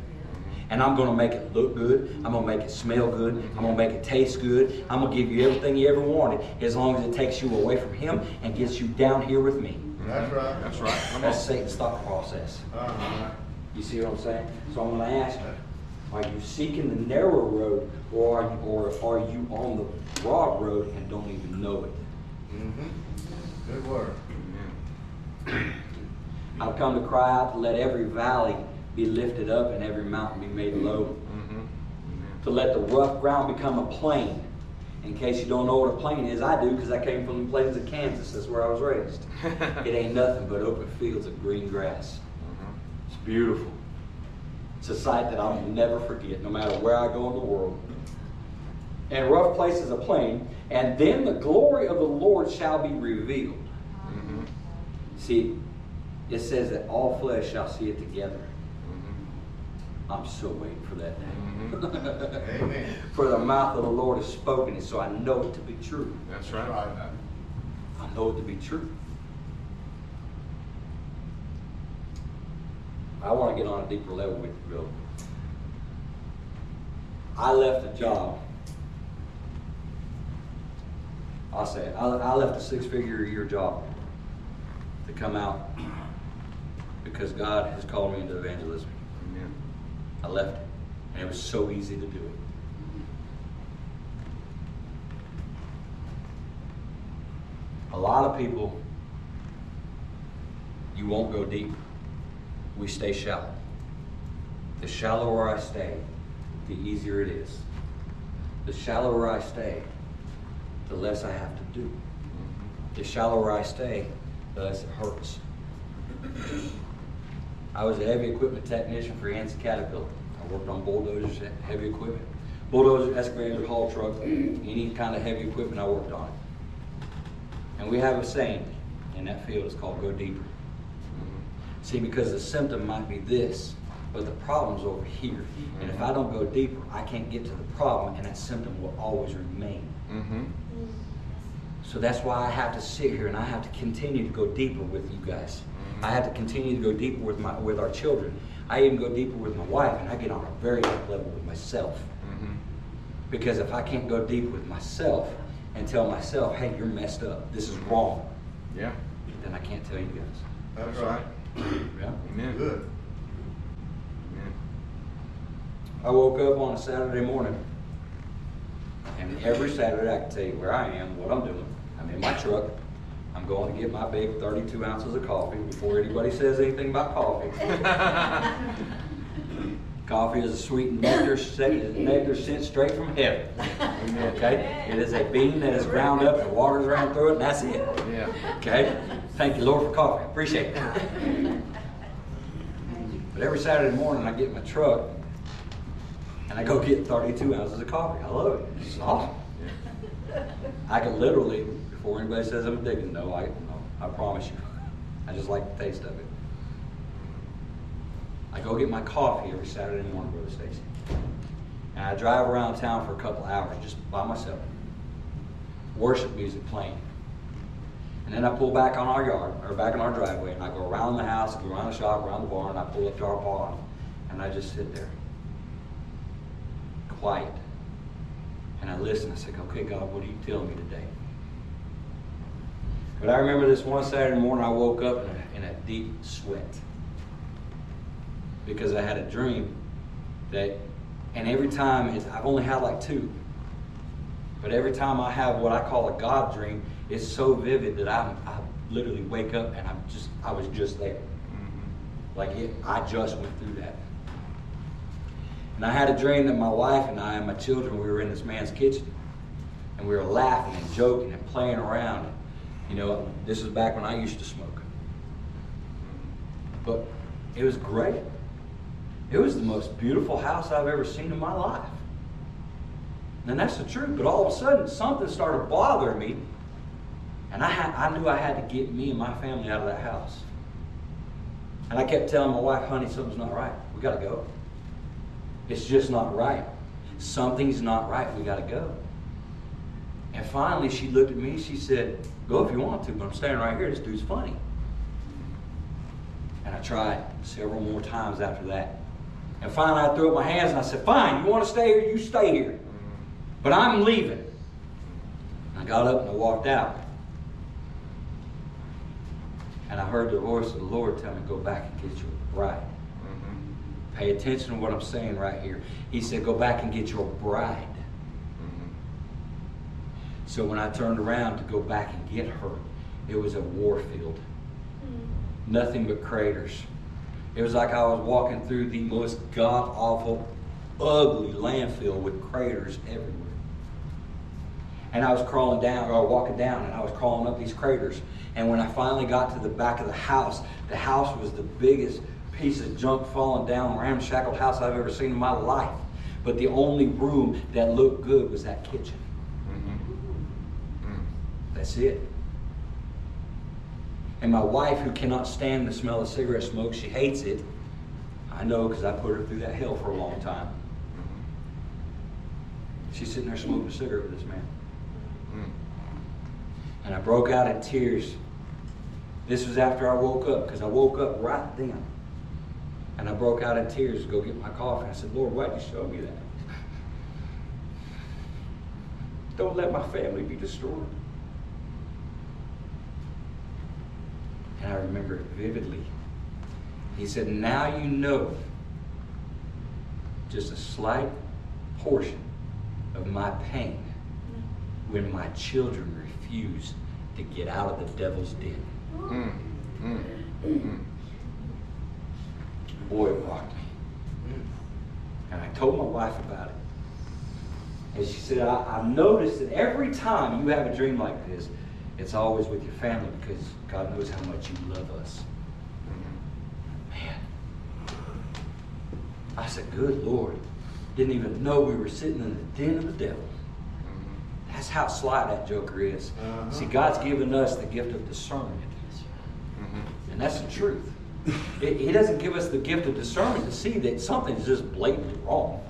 And I'm going to make it look good. I'm going to make it smell good. I'm going to make it taste good. I'm going to give you everything you ever wanted as long as it takes you away from Him and gets you down here with me. That's right. That's right. Come on. That's Satan's thought process. Uh-huh. You see what I'm saying? So I'm going to ask you, are you seeking the narrow road or are you, or are you on the broad road and don't even know it? Mm-hmm. Good word. Amen. I've come to cry out to let every valley be lifted up and every mountain be made low. Mhm. To let the rough ground become a plain. In case you don't know what a plain is, I do because I came from the plains of Kansas. That's where I was raised. it ain't nothing but open fields of green grass. Mhm. It's beautiful. It's a sight that I'll never forget, no matter where I go in the world. And rough places a plain, and then the glory of the Lord shall be revealed. Mhm. See, it says that all flesh shall see it together. Mhm. I'm so waiting for that day. Mhm. Amen. For the mouth of the Lord has spoken it, so I know it to be true. That's That's right. right. I know it to be true. I want to get on a deeper level with you, Bill. I left a job. I'll say it. I, I left a six-figure a year job to come out because God has called me into evangelism. Amen. I left it, and it was so easy to do it. A lot of people, you won't go deep. We stay shallow. The shallower I stay, the easier it is. The shallower I stay, the less I have to do. The shallower I stay, the less it hurts. I was a heavy equipment technician for Yancey Caterpillar. I worked on bulldozers, heavy equipment. Bulldozer, excavator, haul truck, any kind of heavy equipment I worked on. And we have a saying, in that field it's called go deeper. See, because the symptom might be this, but the problem's over here. And if I don't go deeper, I can't get to the problem, and that symptom will always remain. Mhm. So that's why I have to sit here and I have to continue to go deeper with you guys. I have to continue to go deeper with my with our children. I even go deeper with my wife, and I get on a very deep level with myself. Mhm. Because if I can't go deep with myself and tell myself, "Hey, you're messed up. This is wrong," Yeah. then I can't tell you guys. That's right. Yeah. Amen. Good. Amen. I woke up on a Saturday morning, and every Saturday I can tell you where I am, what I'm doing. I'm in my truck. I'm going to get my big 32 ounces of coffee before anybody says anything about coffee. coffee is a sweet nectar, nectar sent straight from heaven. Okay? It is a bean that is ground up and water's ran through it, and that's it. Yeah. Okay? Thank you, Lord, for coffee. Appreciate it. But every Saturday morning, I get in my truck and I go get 32 ounces of coffee. I love it. It's awesome. Yeah. I can literally, before anybody says I'm addicted, no, I, no, I promise you. I just like the taste of it. I go get my coffee every Saturday morning, Brother Stacey. And I drive around town for a couple hours just by myself. Worship music playing. And then I pull back on our yard, or back in our driveway, and I go around the house, go around the shop, around the barn, and I pull up to our pond, and I just sit there. Quiet. And I listen. I say, okay, God, what are you telling me today? But I remember this one Saturday morning, I woke up in a, in a deep sweat. Because I had a dream that, and every time, it's, I've only had like two. But every time I have what I call a God dream, it's so vivid that I, I literally wake up and I'm just, I was just there. Mhm. Like it, I just went through that. And I had a dream that my wife and I and my children, we were in this man's kitchen. And we were laughing and joking and playing around. You know, this is back when I used to smoke. But it was great. It was the most beautiful house I've ever seen in my life. And that's the truth. But all of a sudden, something started bothering me. And I, had, I knew I had to get me and my family out of that house. And I kept telling my wife, honey, something's not right. We got to go. It's just not right. Something's not right. We got to go. And finally, she looked at me. She said, Go if you want to, but I'm staying right here. This dude's funny. And I tried several more times after that. And finally, I threw up my hands and I said, Fine, you want to stay here? You stay here. But I'm leaving. I got up and I walked out. And I heard the voice of the Lord tell me, Go back and get your bride. Pay attention to what I'm saying right here. He said, Go back and get your bride. Mhm. So when I turned around to go back and get her, it was a war field. Nothing but craters. It was like I was walking through the most god awful, ugly landfill with craters everywhere. And I was crawling down, or walking down, and I was crawling up these craters. And when I finally got to the back of the house, the house was the biggest piece of junk falling down, ramshackle house I've ever seen in my life. But the only room that looked good was that kitchen. Mhm. Mm. That's it. And my wife, who cannot stand the smell of cigarette smoke, she hates it. I know because I put her through that hell for a long time. Mhm. She's sitting there smoking a cigarette with this man. Mm. And I broke out in tears. This was after I woke up because I woke up right then. And I broke out in tears to go get my coffee. I said, Lord, why'd you show me that? Don't let my family be destroyed. And I remember it vividly. He said, Now you know just a slight portion of my pain when my children refuse to get out of the devil's den. Mm. Mm. Mm. Boy, rocked me. And I told my wife about it. And she said, I, I noticed that every time you have a dream like this, it's always with your family because God knows how much you love us. Man. I said, Good Lord. Didn't even know we were sitting in the den of the devil. That's how sly that joker is. Uh-huh. See, God's given us the gift of discernment. And that's the truth. It- He doesn't give us the gift of discernment to see that something's just blatantly wrong.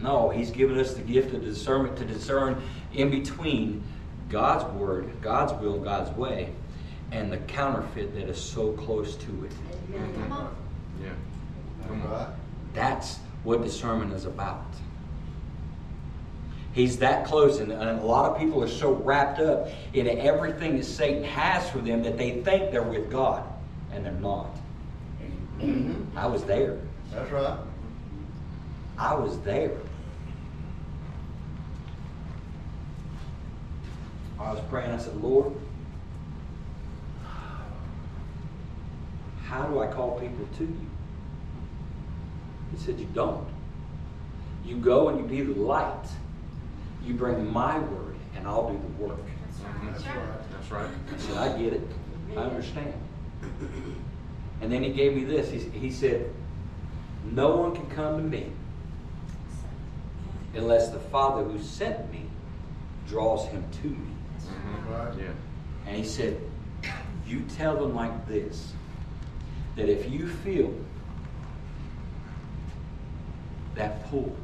No, He's given us the gift of discernment to discern in between God's word, God's will, God's way, and the counterfeit that is so close to it. Come on. Yeah. That's Come right. That's what discernment is about. He's that close, and, and a lot of people are so wrapped up in everything that Satan has for them that they think they're with God, and they're not. Mhm. I was there. That's right. I was there. I was praying, I said, Lord, how do I call people to you? He said, You don't. You go and you be the light. You bring my word, and I'll do the work. That's right. That's right. I said, I get it. I understand. And then he gave me this. He, he said, No one can come to me unless the Father who sent me draws him to me. Mhm. Right. Yeah. And he said, You tell them like this that if you feel that pull,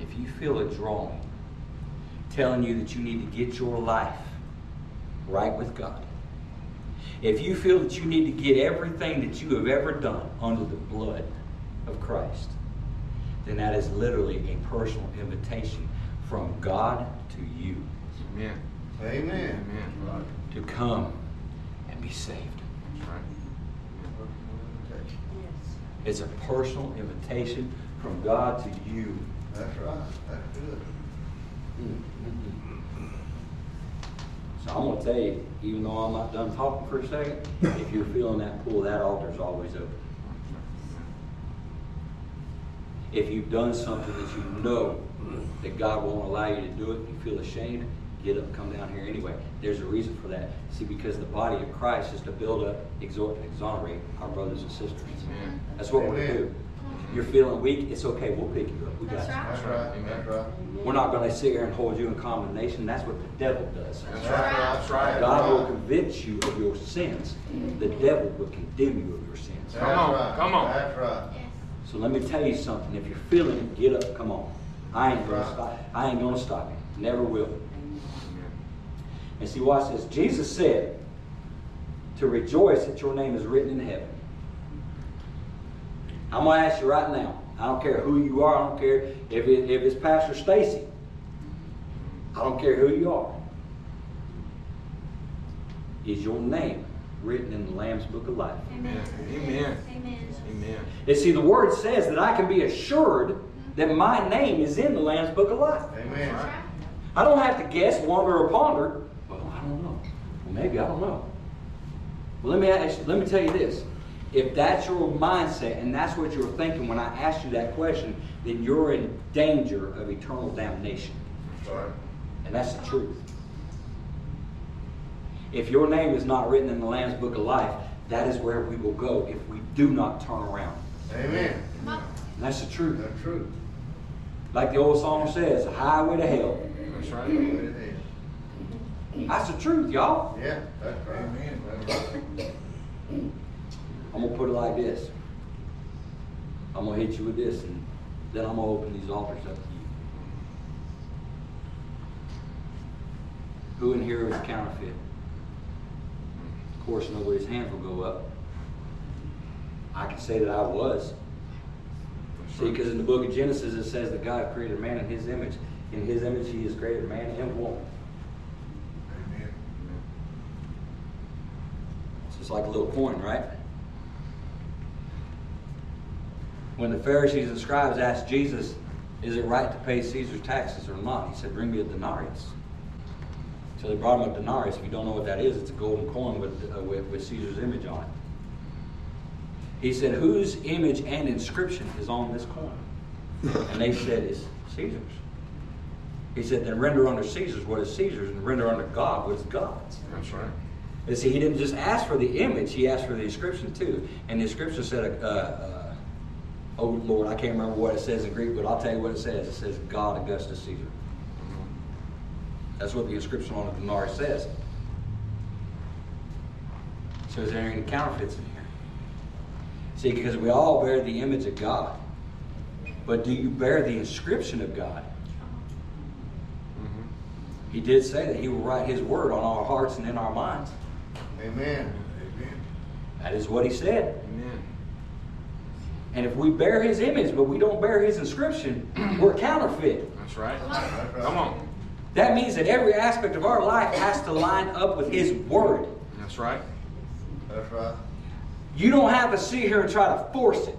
if you feel a drawing telling you that you need to get your life right with God, if you feel that you need to get everything that you have ever done under the blood of Christ, then that is literally a personal invitation from God to you Amen. Amen. Amen. To come and be saved. That's right. It's a personal invitation from God to you. That's right. That's good. Mm-hmm. So I'm gonna tell you, even though I'm not done talking for a second, if you're feeling that pull, that altar's always open. If you've done something that you know that God won't allow you to do it, you feel ashamed, get up, come down here anyway. There's a reason for that. See, because the body of Christ is to build up, exhort, and exonerate our brothers and sisters. Amen. That's what we're Amen. do. You're feeling weak, it's okay, we'll pick you up. We got That's you. right. That's right. That's right. We're not going to sit here and hold you in condemnation. That's what the devil does. That's right. That's right. God will convince you of your sins. The devil will condemn you of your sins. That's Come on, right. come on. That's right. Yes. So let me tell you something. If you're feeling it, get up. Come on. I ain't going to Right. stop. I ain't going to stop you. Never will. And see, watch this. Jesus said to rejoice that your name is written in heaven. I'm going to ask you right now. I don't care who you are. I don't care if, it, if it's Pastor Stacey. I don't care who you are. Is your name written in the Lamb's Book of Life? Amen. Amen. Amen. Amen. And see, the Word says that I can be assured that my name is in the Lamb's Book of Life. Amen. Right. I don't have to guess, wonder, or ponder. Well, I don't know. Well, maybe I don't know. Well, let me ask, let me tell you this. If that's your mindset and that's what you're thinking when I asked you that question, then you're in danger of eternal damnation. Right. And that's the truth. If your name is not written in the Lamb's Book of Life, that is where we will go if we do not turn around. Amen. And that's the truth. That's true. Like the old song says, highway to hell. That's right. It is. That's the truth, y'all. Yeah, that's right. Amen. That's right. I'm gonna put it like this. I'm gonna hit you with this, and then I'm gonna open these altars up to you. Who in here is counterfeit? Of course, nobody's hands will go up. I can say that I was. See, because in the book of Genesis it says that God created man in his image. In his image he has created man and woman. Amen. It's just like a little coin, right? When the Pharisees and scribes asked Jesus, is it right to pay Caesar's taxes or not? He said, bring me a denarius. So they brought him a denarius. If you don't know what that is, it's a golden coin with, uh, with, with Caesar's image on it. He said, whose image and inscription is on this coin? And they said, it's Caesar's. He said, then render unto Caesar's what is Caesar's, and render unto God what is God's. That's right. And see, he didn't just ask for the image, he asked for the inscription too. And the inscription said, uh, uh, oh Lord, I can't remember what it says in Greek, but I'll tell you what it says. It says, God Augustus Caesar. That's what the inscription on the denarius says. So is there any counterfeits in here? See, because we all bear the image of God. But do you bear the inscription of God? Mhm. He did say that He will write His word on our hearts and in our minds. Amen. Amen. That is what He said. Amen. And if we bear His image, but we don't bear His inscription, we're counterfeit. That's right. That's right. Come on. That means that every aspect of our life has to line up with His word. That's right. That's right. You don't have to sit here and try to force it.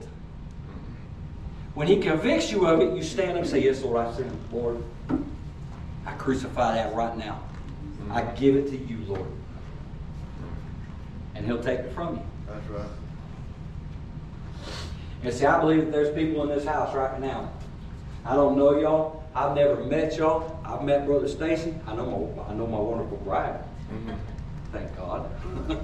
When He convicts you of it, you stand up and say, Yes, Lord, I sin. Lord, I crucify that right now. I give it to you, Lord. And He'll take it from you. That's right. And see, I believe that there's people in this house right now. I don't know y'all. I've never met y'all. I've met Brother Stacey. I know my I know my wonderful bride. Mhm. Thank God.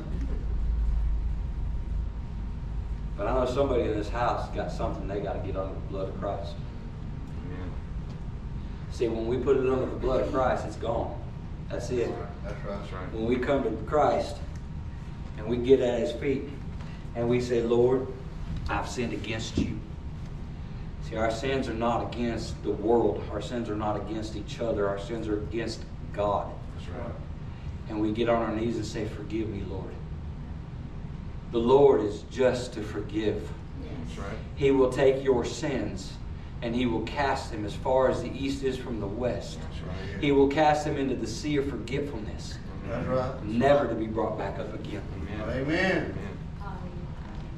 but I know somebody in this house got something they got to get under the blood of Christ. Amen. See, when we put it under the blood of Christ, it's gone. That's it. That's right. That's right. When we come to Christ and we get at His feet and we say, Lord, I've sinned against you. See, our sins are not against the world. Our sins are not against each other. Our sins are against God. That's right. And we get on our knees and say, Forgive me, Lord. The Lord is just to forgive. That's right. He will take your sins and He will cast them as far as the east is from the west. That's right. He will cast them into the sea of forgetfulness, That's right. never to be brought back up again. Amen. Amen. Amen.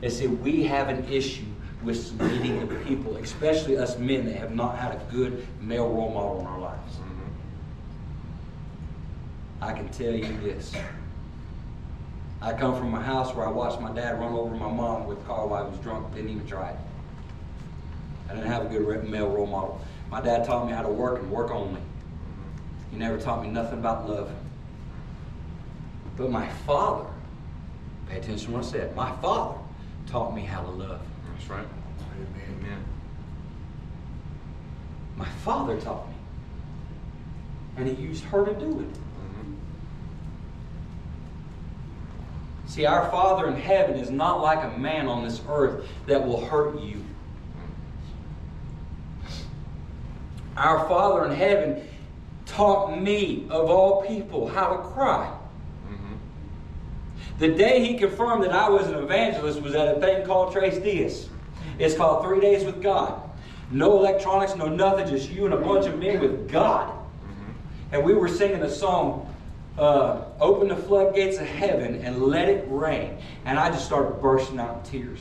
And see, we have an issue with leading the people, especially us men that have not had a good male role model in our lives. Mhm. I can tell you this. I come from a house where I watched my dad run over my mom with a car while he was drunk, didn't even try it. I didn't have a good male role model. My dad taught me how to work and work only. He never taught me nothing about love. But my father, pay attention to what I said, my father taught me how to love. That's right. Amen. Amen. My father taught me. And he used her to do it. Mhm. See, our Father in heaven is not like a man on this earth that will hurt you. Our Father in heaven taught me, of all people, how to cry. The day he confirmed that I was an evangelist was at a thing called Tres Dias. It's called Three Days with God. No electronics, no nothing, just you and a bunch of men with God. And we were singing a song, uh, Open the Floodgates of Heaven and Let It Rain. And I just started bursting out in tears.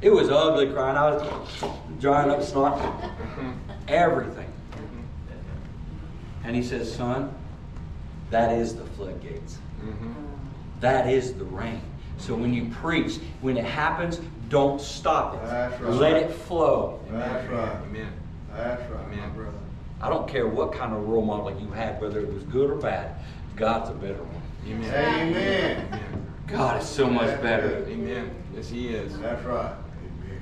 It was ugly crying. I was drying up snot, everything. And he says, Son, that is the floodgates. Mhm. That is the rain. So when you preach, when it happens, don't stop it. That's right. Let it flow. That's right. Amen. That's right, my Amen. brother. I don't care what kind of role model you had, whether it was good or bad. God's a better one. Amen. Amen. Amen. God is so much better. Amen. Yes, He is. That's right. Amen.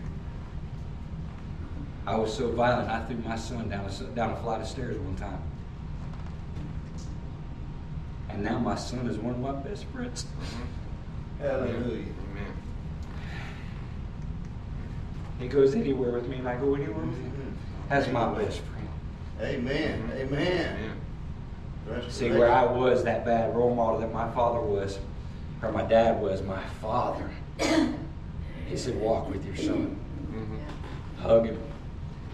I was so violent, I threw my son down a, down a flight of stairs one time. And now my son is one of my best friends. Mhm. Hallelujah. Amen. He goes anywhere with me, and I go anywhere with him. That's my best friend. Amen. Amen. Amen. See, where I was that bad role model that my father was, or my dad was, my father. He said, walk with your son. Mhm. Hug him.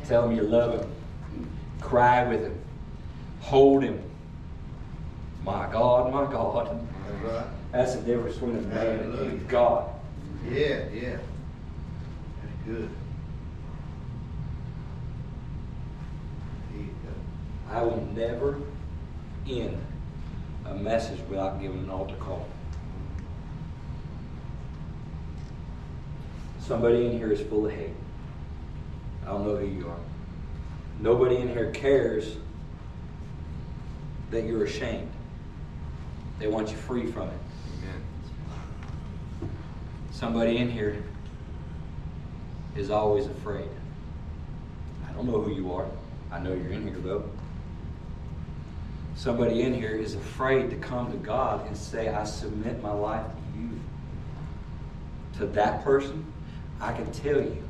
Tell him you love him. Cry with him. Hold him. My God, my God. That's right. That's the difference between a man and God. Yeah, yeah. That's good. There you go. I will never end a message without giving an altar call. Somebody in here is full of hate. I don't know who you are. Nobody in here cares that you're ashamed. They want you free from it. Amen. Somebody in here is always afraid. I don't know who you are. I know you're in here though. Somebody in here is afraid to come to God and say, I submit my life to you. to that person, I can tell you,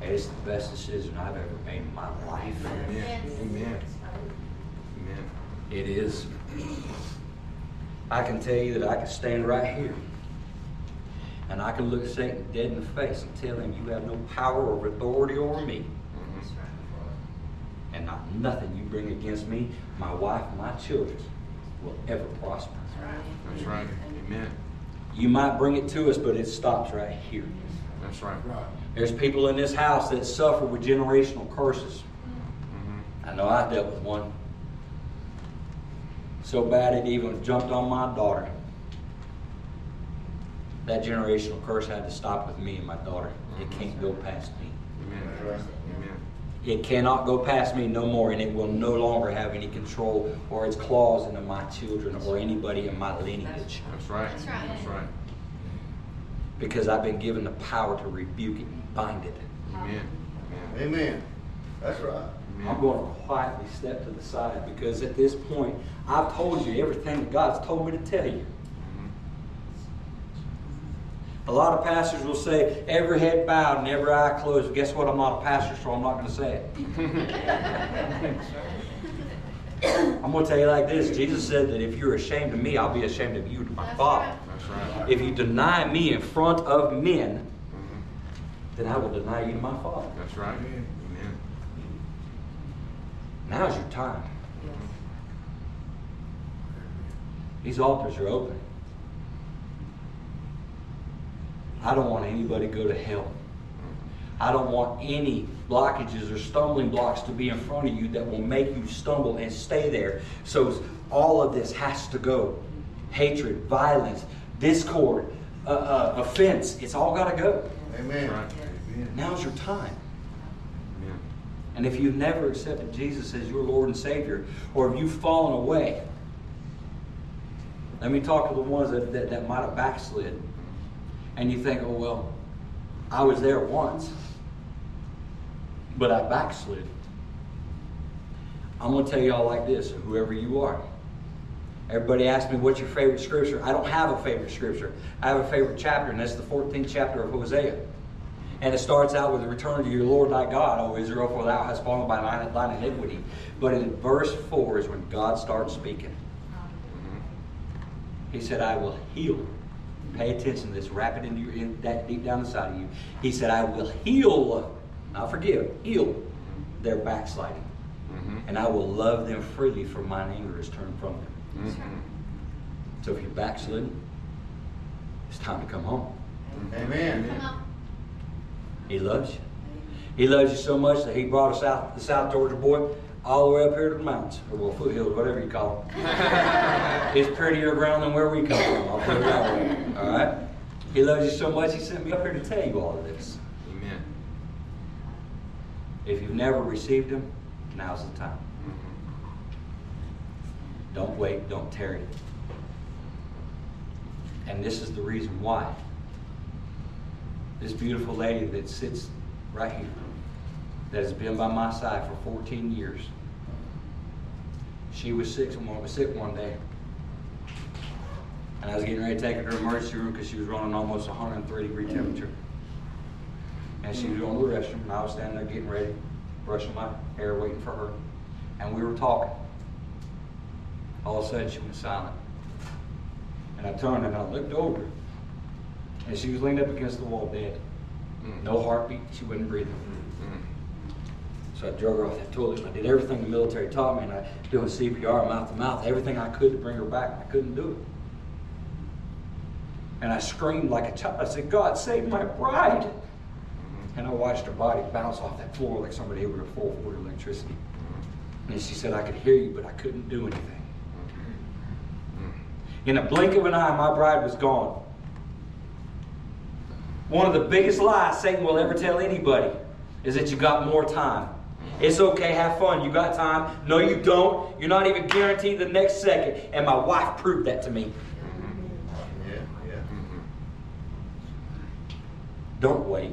it's the best decision I've ever made in my life. Amen. Amen. Amen. It is. I can tell you that I can stand right here and I can look Satan dead in the face and tell him, You have no power or authority over me. And not nothing you bring against me, my wife, my children will ever prosper. That's right. Amen. You might bring it to us, but it stops right here. That's right. There's people in this house that suffer with generational curses. Mhm. I know I dealt with one. So bad it even jumped on my daughter. That generational curse had to stop with me and my daughter. It can't go past me. Amen. Amen. It cannot go past me no more, and it will no longer have any control or its claws into my children or anybody in my lineage. That's right. That's right. That's right. Because I've been given the power to rebuke it and bind it. Amen. Amen. Amen. That's right. I'm going to quietly step to the side because at this point, I've told you everything that God's told me to tell you. A lot of pastors will say, every head bowed and every eye closed. Guess what? I'm not a pastor, so I'm not going to say it. I'm going to tell you like this Jesus said that if you're ashamed of me, I'll be ashamed of you to my That's Father. right. That's right. If you deny me in front of men, Mhm. then I will deny you to my Father. That's right. Amen. Now's your time. These altars are open. I don't want anybody to go to hell. I don't want any blockages or stumbling blocks to be in front of you that will make you stumble and stay there. So all of this has to go. Hatred, violence, discord, uh, uh, offense, it's all got to go. Amen. Right. Now's your time. Amen. And if you've never accepted Jesus as your Lord and Savior, or if you've fallen away, let me talk to the ones that, that, that might have backslid. And you think, oh, well, I was there once, but I backslid. I'm going to tell y'all like this, whoever you are. Everybody asks me, what's your favorite scripture? I don't have a favorite scripture. I have a favorite chapter, and that's the 14th chapter of Hosea. And it starts out with the return to your Lord thy God, O Israel, for thou hast fallen by thine, iniquity. But in verse 4 is when God starts speaking. He said, I will heal. Pay attention to this. Wrap it into your, in, that deep down inside of you. He said, I will heal, not forgive, heal their backsliding. Mhm. And I will love them freely, for mine anger is turned from them. Mhm. So if you're backslidden, it's time to come home. Amen. Come on. He loves you. He loves you so much that he brought us out, the South Georgia boy, all the way up here to the mountains, or well, foothills, whatever you call them. it's prettier ground than where we come from. I'll put it that way. All right. He loves you so much. He sent me up here to tell you all of this. Amen. If you've never received him, now's the time. Mhm. Don't wait. Don't tarry. And this is the reason why. This beautiful lady that sits right here, that has been by my side for 14 years, she was sick one, was sick one day. And I was getting ready to take her to the emergency room because she was running almost 103 degree temperature. And she was going to the restroom, and I was standing there getting ready, brushing my hair, waiting for her. And we were talking. All of a sudden, she went silent. And I turned and I looked over. And she was leaned up against the wall dead. Mm. No heartbeat. She wasn't breathing. So I drug her off that toilet. I did everything the military taught me. And I doing CPR, mouth to mouth, everything I could to bring her back. I couldn't do it. And I screamed like a child. I said, God, save my bride. And I watched her body bounce off that floor like somebody hit with a 440 electricity. And she said, I could hear you, but I couldn't do anything. In a blink of an eye, my bride was gone. One of the biggest lies Satan will ever tell anybody is that you got more time. It's okay, have fun. You got time. No, you don't. You're not even guaranteed the next second. And my wife proved that to me. Yeah, yeah. Don't wait.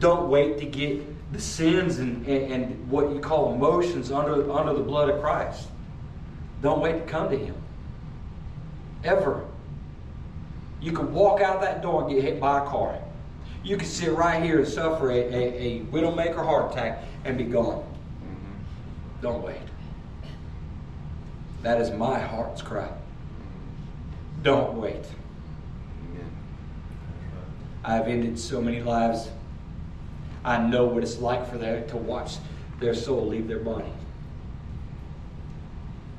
Don't wait to get the sins and, and, and what you call emotions under, under the blood of Christ. Don't wait to come to Him. Ever. You can walk out that door and get hit by a car. You could sit right here and suffer a, a, a widowmaker heart attack and be gone. Mhm. Don't wait. That is my heart's cry. Don't wait. Amen. I've ended so many lives. I know what it's like for them to watch their soul leave their body.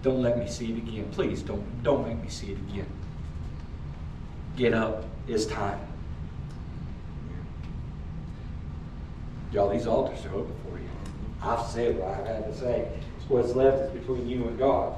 Don't let me see it again. Please don't don't make me see it again. Get up. It's time. Y'all, these altars are open for you. I've said what I've had to say. What's left is between you and God.